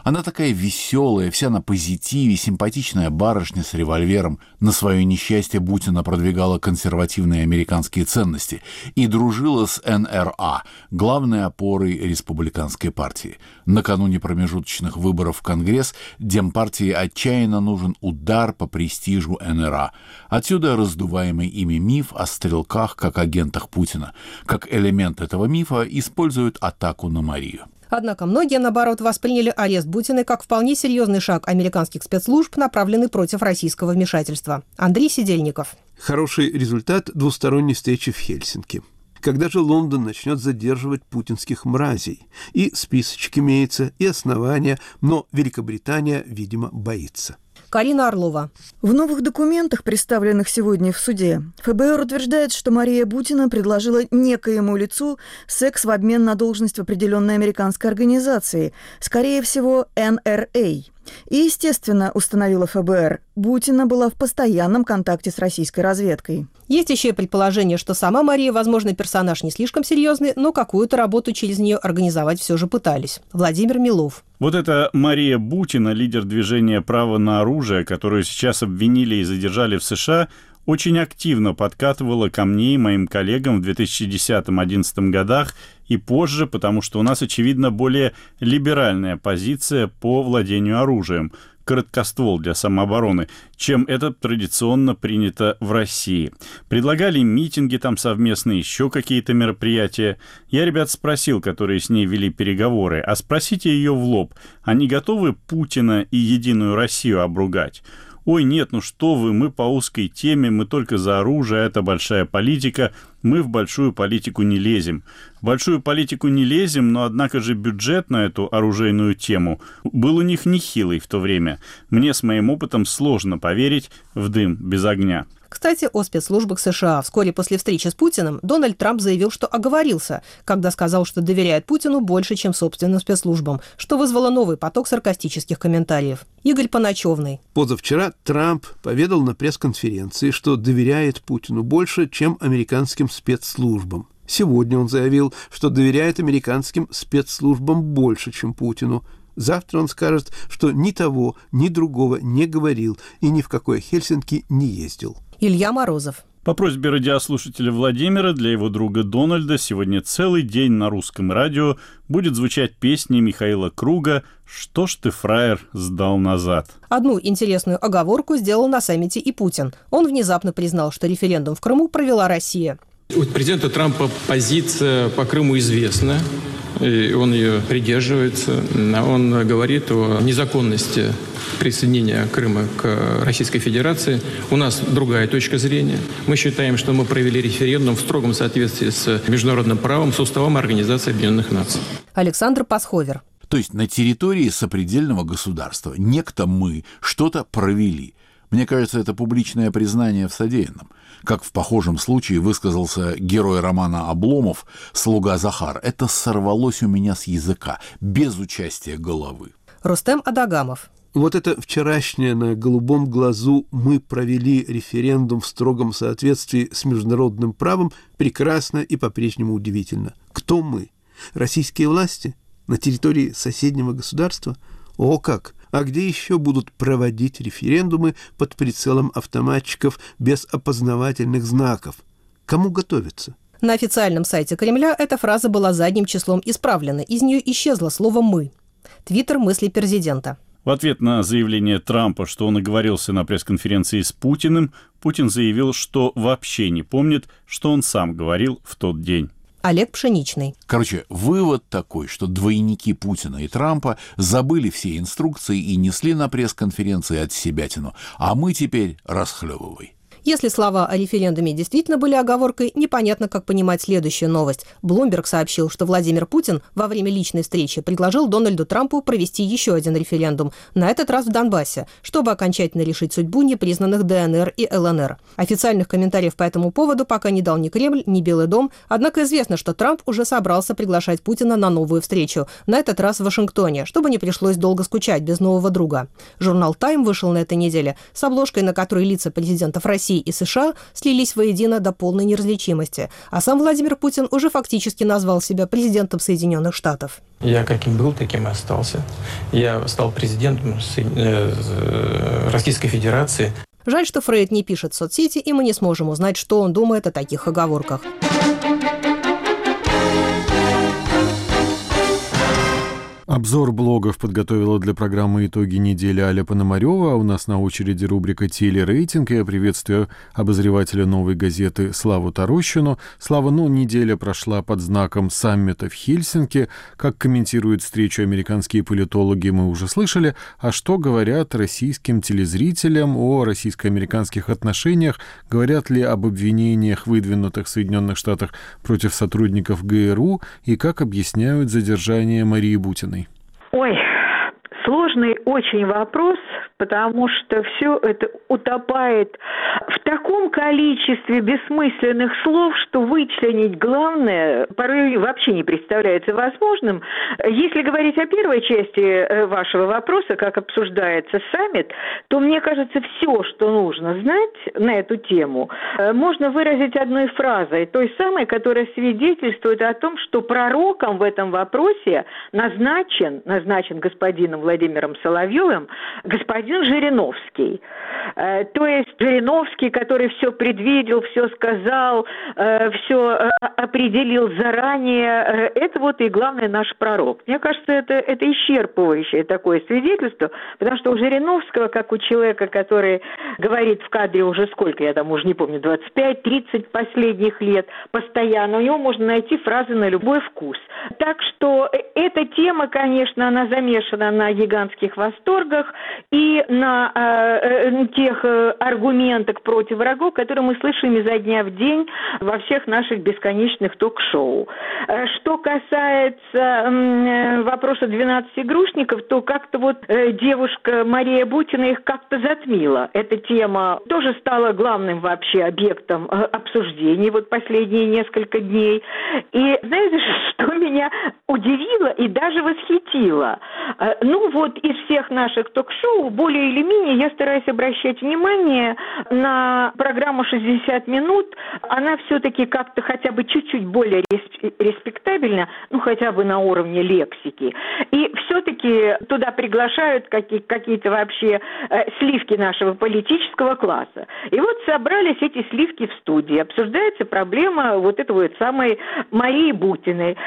Она такая веселая, вся на позитиве, симпатичная барышня с револьвером. На свое несчастье Бутина продвигала консервативные американские ценности и дружила с НРА, главной опорой республиканской партии. Накануне промежуточных выборов в Конгресс Демпартии отчаянно нужен удар по престижу НРА. Отсюда раздуваемый ими миф о стрелках как агентах Путина. Как элемент этого мифа используют атаку на Марию. Однако многие, наоборот, восприняли арест Бутиной как вполне серьезный шаг американских спецслужб, направленный против российского вмешательства. Андрей Сидельников. Хороший результат двусторонней встречи в Хельсинки. Когда же Лондон начнет задерживать путинских мразей? И списочек имеется, и основания, но Великобритания, видимо, боится. Карина Орлова. В новых документах, представленных сегодня в суде, ФБР утверждает, что Мария Бутина предложила некоему лицу секс в обмен на должность в определенной американской организации, скорее всего, НРА. И, естественно, установила ФБР, Бутина была в постоянном контакте с российской разведкой. Есть еще и предположение, что сама Мария, возможно, персонаж не слишком серьезный, но какую-то работу через нее организовать все же пытались. Владимир Милов. Вот это Мария Бутина, лидер движения «Право на оружие», которую сейчас обвинили и задержали в США, очень активно подкатывала ко мне и моим коллегам в 2010-2011 годах и позже, потому что у нас, очевидно, более либеральная позиция по владению оружием, короткоствол для самообороны, чем это традиционно принято в России. Предлагали митинги там совместные, еще какие-то мероприятия. Я ребят спросил, которые с ней вели переговоры, а спросите ее в лоб, они готовы Путина и Единую Россию обругать? «Ой, нет, ну что вы, мы по узкой теме, мы только за оружие, это большая политика, мы в большую политику не лезем». В большую политику не лезем, но однако же бюджет на эту оружейную тему был у них нехилый в то время. Мне с моим опытом сложно поверить в дым без огня. Кстати, о спецслужбах США. Вскоре после встречи с Путиным Дональд Трамп заявил, что оговорился, когда сказал, что доверяет Путину больше, чем собственным спецслужбам, что вызвало новый поток саркастических комментариев. Игорь Паначевный. Позавчера Трамп поведал на пресс-конференции, что доверяет Путину больше, чем американским спецслужбам. Сегодня он заявил, что доверяет американским спецслужбам больше, чем Путину. Завтра он скажет, что ни того, ни другого не говорил и ни в какое Хельсинки не ездил. Илья Морозов. По просьбе радиослушателя Владимира для его друга Дональда сегодня целый день на русском радио будет звучать песни Михаила Круга «Что ж ты, фраер, сдал назад?». Одну интересную оговорку сделал на саммите и Путин. Он внезапно признал, что референдум в Крыму провела Россия. У президента Трампа позиция по Крыму известна, и он ее придерживается. Он говорит о незаконности присоединения Крыма к Российской Федерации. У нас другая точка зрения. Мы считаем, что мы провели референдум в строгом соответствии с международным правом, с уставом Организации Объединенных Наций. Александр Пасховер. То есть на территории сопредельного государства некто мы что-то провели – Мне кажется, это публичное признание в содеянном. Как в похожем случае высказался герой романа «Обломов» слуга Захар. Это сорвалось у меня с языка, без участия головы. Рустем Адагамов. Вот это вчерашнее на голубом глазу «мы провели референдум в строгом соответствии с международным правом» прекрасно и по-прежнему удивительно. Кто мы? Российские власти? На территории соседнего государства? О как! А где еще будут проводить референдумы под прицелом автоматчиков без опознавательных знаков? Кому готовиться? На официальном сайте Кремля эта фраза была задним числом исправлена. Из нее исчезло слово «мы». Твиттер мысли президента. В ответ на заявление Трампа, что он оговорился на пресс-конференции с Путиным, Путин заявил, что вообще не помнит, что он сам говорил в тот день. Олег Пшеничный. Короче, вывод такой, что двойники Путина и Трампа забыли все инструкции и несли на пресс-конференции от себятину, а мы теперь расхлебывай. Если слова о референдуме действительно были оговоркой, непонятно, как понимать следующую новость. Блумберг сообщил, что Владимир Путин во время личной встречи предложил Дональду Трампу провести еще один референдум, на этот раз в Донбассе, чтобы окончательно решить судьбу непризнанных ДНР и ЛНР. Официальных комментариев по этому поводу пока не дал ни Кремль, ни Белый дом, однако известно, что Трамп уже собрался приглашать Путина на новую встречу, на этот раз в Вашингтоне, чтобы не пришлось долго скучать без нового друга. Журнал «Тайм» вышел на этой неделе с обложкой, на которой лица президентов России России и США слились воедино до полной неразличимости, а сам Владимир Путин уже фактически назвал себя президентом Соединенных Штатов. Я каким был, таким и остался. Я стал президентом э, Российской Федерации. Жаль, что Фрейд не пишет в соцсети, и мы не сможем узнать, что он думает о таких оговорках. Обзор блогов подготовила для программы «Итоги недели» Аля Пономарева. А у нас на очереди рубрика «Телерейтинг». Я приветствую обозревателя «Новой газеты» Славу Тарощину. Слава, ну, неделя прошла под знаком саммита в Хельсинки. Как комментируют встречу американские политологи, мы уже слышали. А что говорят российским телезрителям о российско-американских отношениях? Говорят ли об обвинениях, выдвинутых в Соединенных Штатах против сотрудников ГРУ? И как объясняют задержание Марии Бутиной? Ой, сложный очень вопрос, потому что все это утопает в таком количестве бессмысленных слов, что вычленить главное порой вообще не представляется возможным. Если говорить о первой части э, вашего вопроса, как обсуждается саммит, то мне кажется, все, что нужно знать на эту тему, э, можно выразить одной фразой, той самой, которая свидетельствует о том, что пророком в этом вопросе назначен, назначен господином Владимиром Соловьевым господин Жириновский. Э, то есть Жириновский, который все предвидел, все сказал, э, все э, определил заранее, это вот и главный наш пророк. Мне кажется, это, это исчерпывающее такое свидетельство, потому что у Жириновского, как у человека, который говорит в кадре уже сколько, я там уже не помню, 25-30 последних лет, постоянно, у него можно найти фразы на любой вкус. Так что эта тема, конечно, она замешана на гигантских восторгах и на э, тех э, аргументах против врагов, которые мы слышим изо дня в день во всех наших бесконечных ток-шоу. Э, что касается э, вопроса 12 игрушников, то как-то вот э, девушка Мария Бутина их как-то затмила. Эта тема тоже стала главным вообще объектом э, обсуждений вот последние несколько дней. И знаете, [LAUGHS] что меня удивило и даже восхитило? Э, ну вот из всех наших ток-шоу более или менее я стараюсь обращать внимание на программу «60 минут». Она все-таки как-то хотя бы чуть-чуть более респектабельна, ну хотя бы на уровне лексики. И все-таки туда приглашают какие-то вообще э, сливки нашего политического класса. И вот собрались эти сливки в студии. Обсуждается проблема вот этой вот самой Марии Бутиной.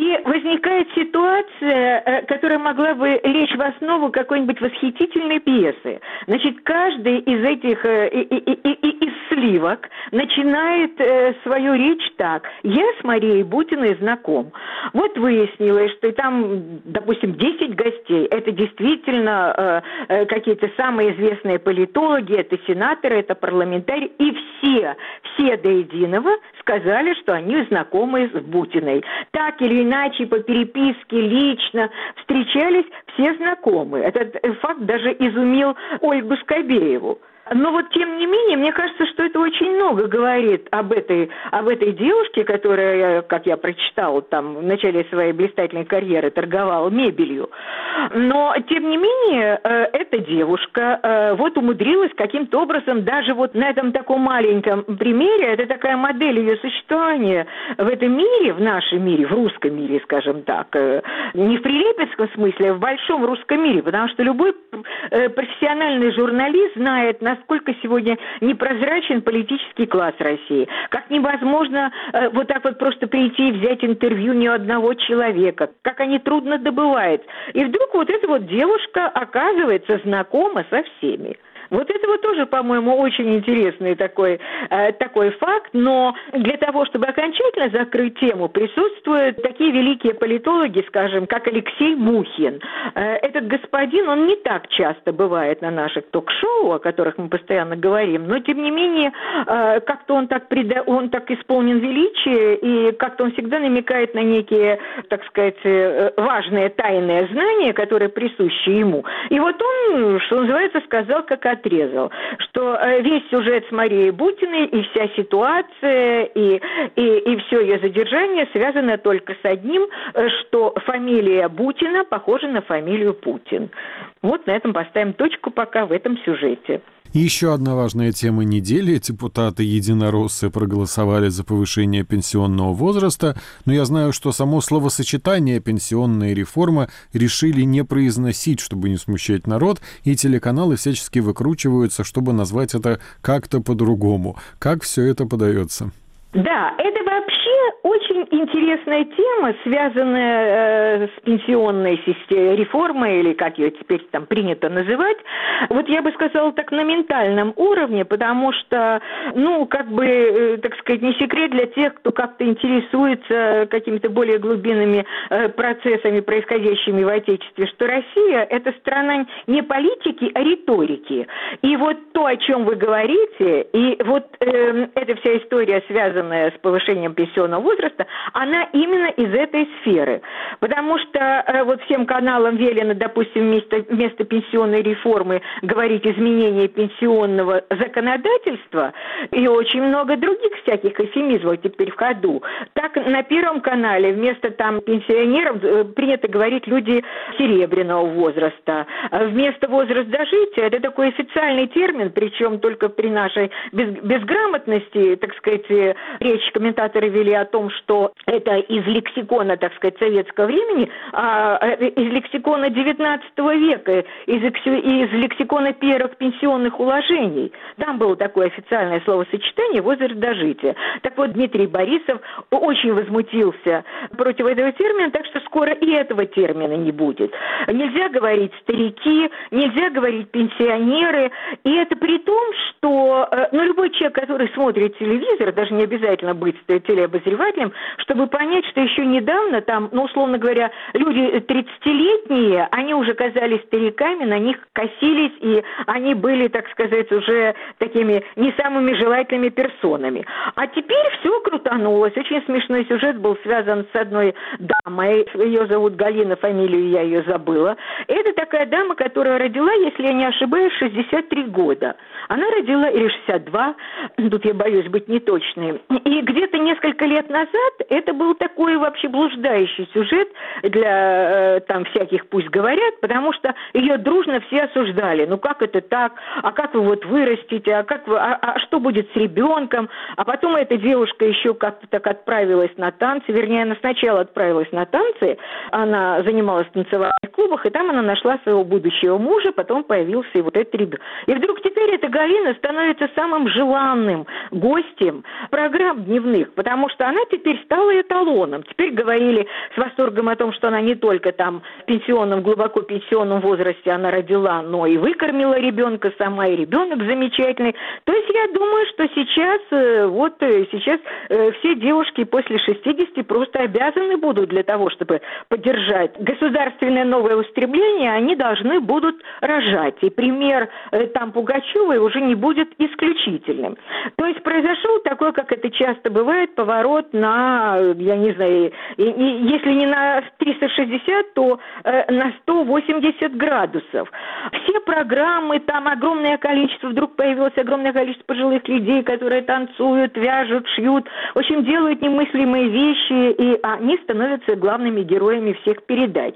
И возникает ситуация, э, которая могла бы лечь в основу какой-нибудь восхитительной пьесы. Значит, каждый из этих э, из сливок начинает э, свою речь так. Я с Марией Бутиной знаком. Вот выяснилось, что там, допустим, 10 гостей. Это действительно какие-то самые известные политологи, это сенаторы, это парламентарии. И все, все до единого сказали, что они знакомы с Бутиной. Так или иначе по переписке, лично встречались все знакомые. Этот факт даже изумил Ольгу Скобееву. Но вот тем не менее, мне кажется, что это очень много говорит об этой, об этой девушке, которая, как я прочитала, там в начале своей блистательной карьеры торговала мебелью. Но тем не менее, э, эта девушка э, вот умудрилась каким-то образом даже вот на этом таком маленьком примере, это такая модель ее существования в этом мире, в нашем мире, в русском мире, скажем так, э, не в прилепецком смысле, а в большом русском мире, потому что любой профессиональный журналист знает, на насколько сегодня непрозрачен политический класс России, как невозможно э, вот так вот просто прийти и взять интервью ни одного человека, как они трудно добывают. И вдруг вот эта вот девушка оказывается знакома со всеми. Вот это вот тоже, по-моему, очень интересный такой, э, такой факт, но для того, чтобы окончательно закрыть тему, присутствуют такие великие политологи, скажем, как Алексей Мухин. Э, этот господин, он не так часто бывает на наших ток-шоу, о которых мы постоянно говорим, но тем не менее, э, как-то он так, преда... он так исполнен величия, и как-то он всегда намекает на некие, так сказать, э, важные тайные знания, которые присущи ему. И вот он, что называется, сказал, как отрезал, что э, весь сюжет с Марией Бутиной и вся ситуация и, и, и все ее задержание связано только с одним, э, что фамилия Бутина похожа на фамилию Путин. Вот на этом поставим точку пока в этом сюжете. Еще одна важная тема недели. Депутаты единороссы проголосовали за повышение пенсионного возраста, но я знаю, что само словосочетание «пенсионная реформа» решили не произносить, чтобы не смущать народ, и телеканалы всячески выкручиваются, чтобы назвать это как-то по-другому. Как все это подается? Да, это очень интересная тема, связанная э, с пенсионной системой, реформой, или как ее теперь там принято называть. Вот я бы сказала так на ментальном уровне, потому что, ну, как бы, э, так сказать, не секрет для тех, кто как-то интересуется какими-то более глубинными э, процессами, происходящими в Отечестве, что Россия – это страна не политики, а риторики. И вот то, о чем вы говорите, и вот э, эта вся история связанная с повышением пенсионного возраста, она именно из этой сферы. Потому что э, вот всем каналам велено, допустим, вместо, вместо пенсионной реформы говорить изменение пенсионного законодательства и очень много других всяких эфемизмов теперь в ходу. Так на Первом канале вместо там пенсионеров э, принято говорить люди серебряного возраста. А вместо возраста дожития это такой официальный термин, причем только при нашей без, безграмотности, так сказать, речь комментаторы вели о том, что это из лексикона, так сказать, советского времени, а э, из лексикона 19 века, из, из лексикона первых пенсионных уложений. Там было такое официальное словосочетание «возраст дожития». Так вот, Дмитрий Борисов очень возмутился против этого термина, так что скоро и этого термина не будет. Нельзя говорить «старики», нельзя говорить «пенсионеры», и это при том, что э, ну, любой человек, который смотрит телевизор, даже не обязательно быть телеобозревателем, чтобы понять, что еще недавно там, ну, условно говоря, люди 30-летние, они уже казались стариками, на них косились, и они были, так сказать, уже такими не самыми желательными персонами. А теперь все крутанулось. Очень смешной сюжет был связан с одной дамой, ее зовут Галина, фамилию я ее забыла. Это такая дама, которая родила, если я не ошибаюсь, 63 года. Она родила, или 62, тут я боюсь быть неточной, и где-то несколько лет назад это был такой вообще блуждающий сюжет для э, там всяких пусть говорят, потому что ее дружно все осуждали. Ну как это так? А как вы вот вырастите? А как вы, а, а что будет с ребенком? А потом эта девушка еще как-то так отправилась на танцы, вернее, она сначала отправилась на танцы, она занималась в танцевальных клубах, и там она нашла своего будущего мужа, потом появился и вот этот ребенок. И вдруг теперь эта Галина становится самым желанным гостем программ дневных, потому что она теперь стала эталоном. Теперь говорили с восторгом о том, что она не только там в пенсионном, глубоко пенсионном возрасте она родила, но и выкормила ребенка сама, и ребенок замечательный. То есть я думаю, что сейчас, э, вот э, сейчас э, все девушки после 60 просто обязаны будут для того, чтобы поддержать государственное новое устремление, они должны будут рожать. И пример там Горбачева уже не будет исключительным. То есть произошел такой, как это часто бывает, поворот на, я не знаю, если не на 360, то э, на 180 градусов. Все программы, там огромное количество, вдруг появилось огромное количество пожилых людей, которые танцуют, вяжут, шьют, в общем, делают немыслимые вещи, и они становятся главными героями всех передач.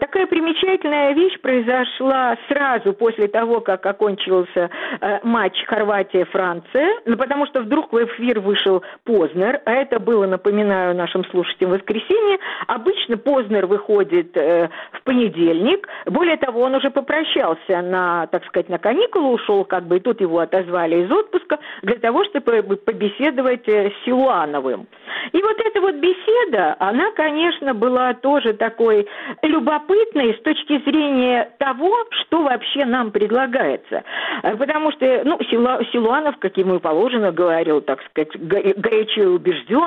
Такая примечательная вещь произошла сразу после того, как окончился э, матч Хорватия-Франция, ну, потому что вдруг в эфир вышел Познер, а это было, напоминаю нашим слушателям, воскресенье. Обычно Познер выходит э, в понедельник. Более того, он уже попрощался на, так сказать, на каникулы, ушел как бы, и тут его отозвали из отпуска для того, чтобы побеседовать э, с Силуановым. И вот эта вот беседа, она, конечно, была тоже такой любопытной с точки зрения того, что вообще нам предлагается. Э, потому что, ну, Силуанов, как ему и положено, говорил, так сказать, горячо и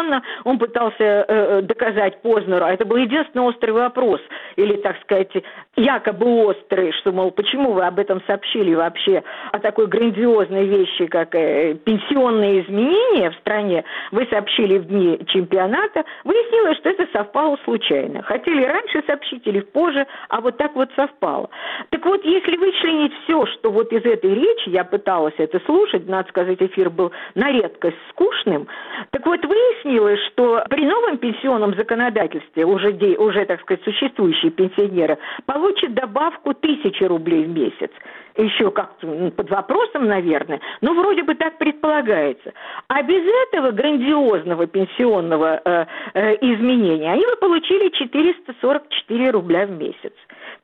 убежденно. Он пытался э, э, доказать Познеру, а это был единственный острый вопрос, или, так сказать, якобы острый, что, мол, почему вы об этом сообщили вообще, о такой грандиозной вещи, как пенсионные изменения в стране, вы сообщили в дни чемпионата, выяснилось, что это совпало случайно. Хотели раньше сообщить или позже, а вот так вот совпало. Так вот, если вычленить все, что вот из этой речи, я пыталась это слушать, надо сказать, эфир был на редкость скучным, так вот выяснилось, что при новом пенсионном законодательстве уже, уже так сказать, существующие пенсионеры получат добавку тысячи рублей в месяц еще как-то под вопросом, наверное, но вроде бы так предполагается. А без этого грандиозного пенсионного э, э, изменения они бы получили 444 рубля в месяц.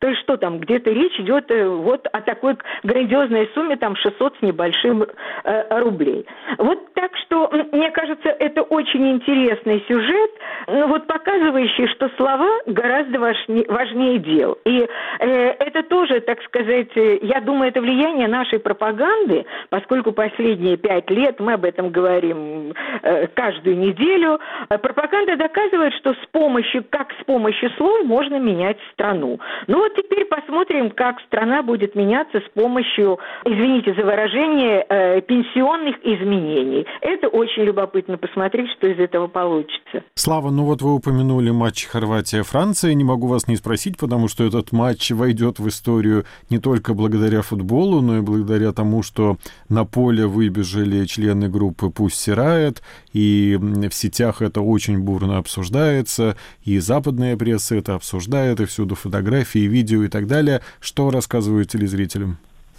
То есть что там, где-то речь идет э, вот о такой грандиозной сумме, там 600 с небольшим э, рублей. Вот так что, мне кажется, это очень интересный сюжет, ну, вот показывающий, что слова гораздо важнее, важнее дел. И э, это тоже, так сказать, э, я думаю, это влияние нашей пропаганды, поскольку последние пять лет мы об этом говорим э, каждую неделю. Пропаганда доказывает, что с помощью, как с помощью слов можно менять страну. Ну вот теперь посмотрим, как страна будет меняться с помощью, извините за выражение, э, пенсионных изменений. Это очень любопытно посмотреть, что из этого получится. Слава, ну вот вы упомянули матч Хорватия-Франция. Не могу вас не спросить, потому что этот матч войдет в историю не только благодаря футболу, но и благодаря тому, что на поле выбежали члены группы «Пусть Сирает», и в сетях это очень бурно обсуждается, и западная пресса это обсуждает, и всюду фотографии, видео и так далее. Что рассказывают телезрителям?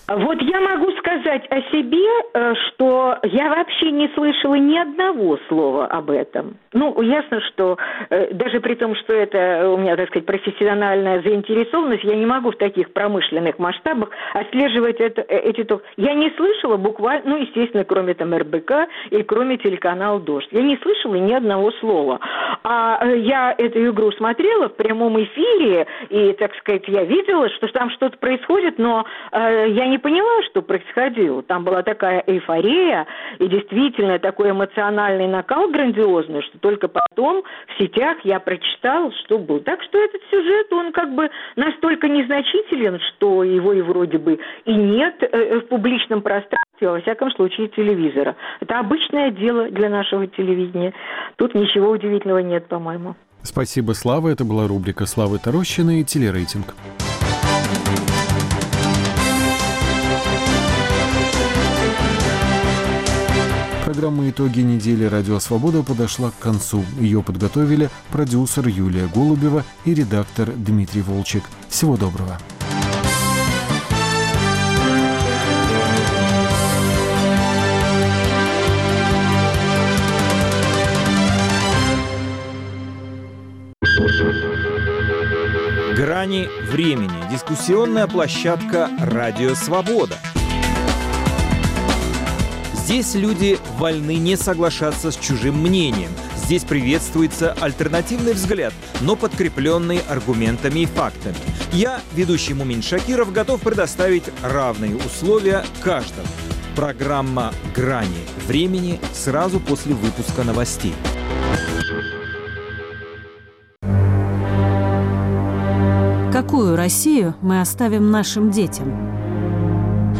Вот я могу сказать о себе, э, что я вообще не слышала ни одного слова об этом. Ну, ясно, что э, даже при том, что это у меня, так сказать, профессиональная заинтересованность, я не могу в таких промышленных масштабах отслеживать это, э, эти... Я не слышала буквально, ну, естественно, кроме там РБК и кроме телеканала «Дождь». Я не слышала ни одного слова. А я эту игру смотрела в прямом эфире, и, так сказать, я видела, что там что-то происходит, но э, я не поняла, что происходило. Там была такая эйфория и действительно такой эмоциональный накал грандиозный, что только потом в сетях я прочитал, что был. Так что этот сюжет, он как бы настолько незначителен, что его и вроде бы и нет э, э, в публичном пространстве, во всяком случае, телевизора. Это обычное дело для нашего телевидения. Тут ничего удивительного нет, по-моему. Спасибо, Слава. Это была рубрика Славы Тарощины и телерейтинг. Программа «Итоги недели Радио Свобода» подошла к концу. Ее подготовили продюсер Юлия Голубева и редактор Дмитрий Волчек. Всего доброго. Грани времени. Дискуссионная площадка «Радио Свобода». Здесь люди вольны не соглашаться с чужим мнением. Здесь приветствуется альтернативный взгляд, но подкрепленный аргументами и фактами. Я, ведущий Мумин Шакиров, готов предоставить равные условия каждому. Программа «Грани времени» сразу после выпуска новостей. Какую Россию мы оставим нашим детям?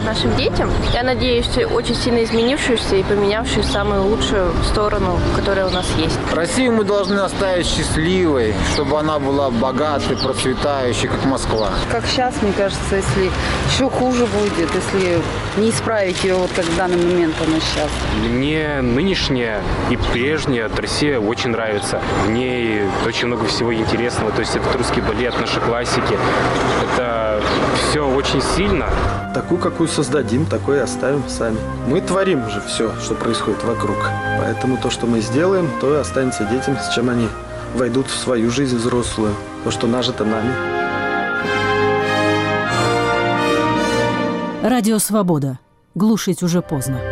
Нашим детям. Я надеюсь, очень сильно изменившуюся и поменявшую самую лучшую сторону, которая у нас есть. Россию мы должны оставить счастливой, чтобы она была богатой, процветающей, как Москва. Как сейчас, мне кажется, если еще хуже будет, если не исправить ее вот как в данный момент она сейчас. Мне нынешняя и прежняя Россия очень нравится. В ней очень много всего интересного. То есть это русский балет, наши классики. Это все очень сильно. Такую, какую создадим, такой и оставим сами. Мы творим же все, что происходит вокруг. Поэтому то, что мы сделаем, то и останется детям, с чем они войдут в свою жизнь взрослую. То, что нажито нами. Радио «Свобода». Глушить уже поздно.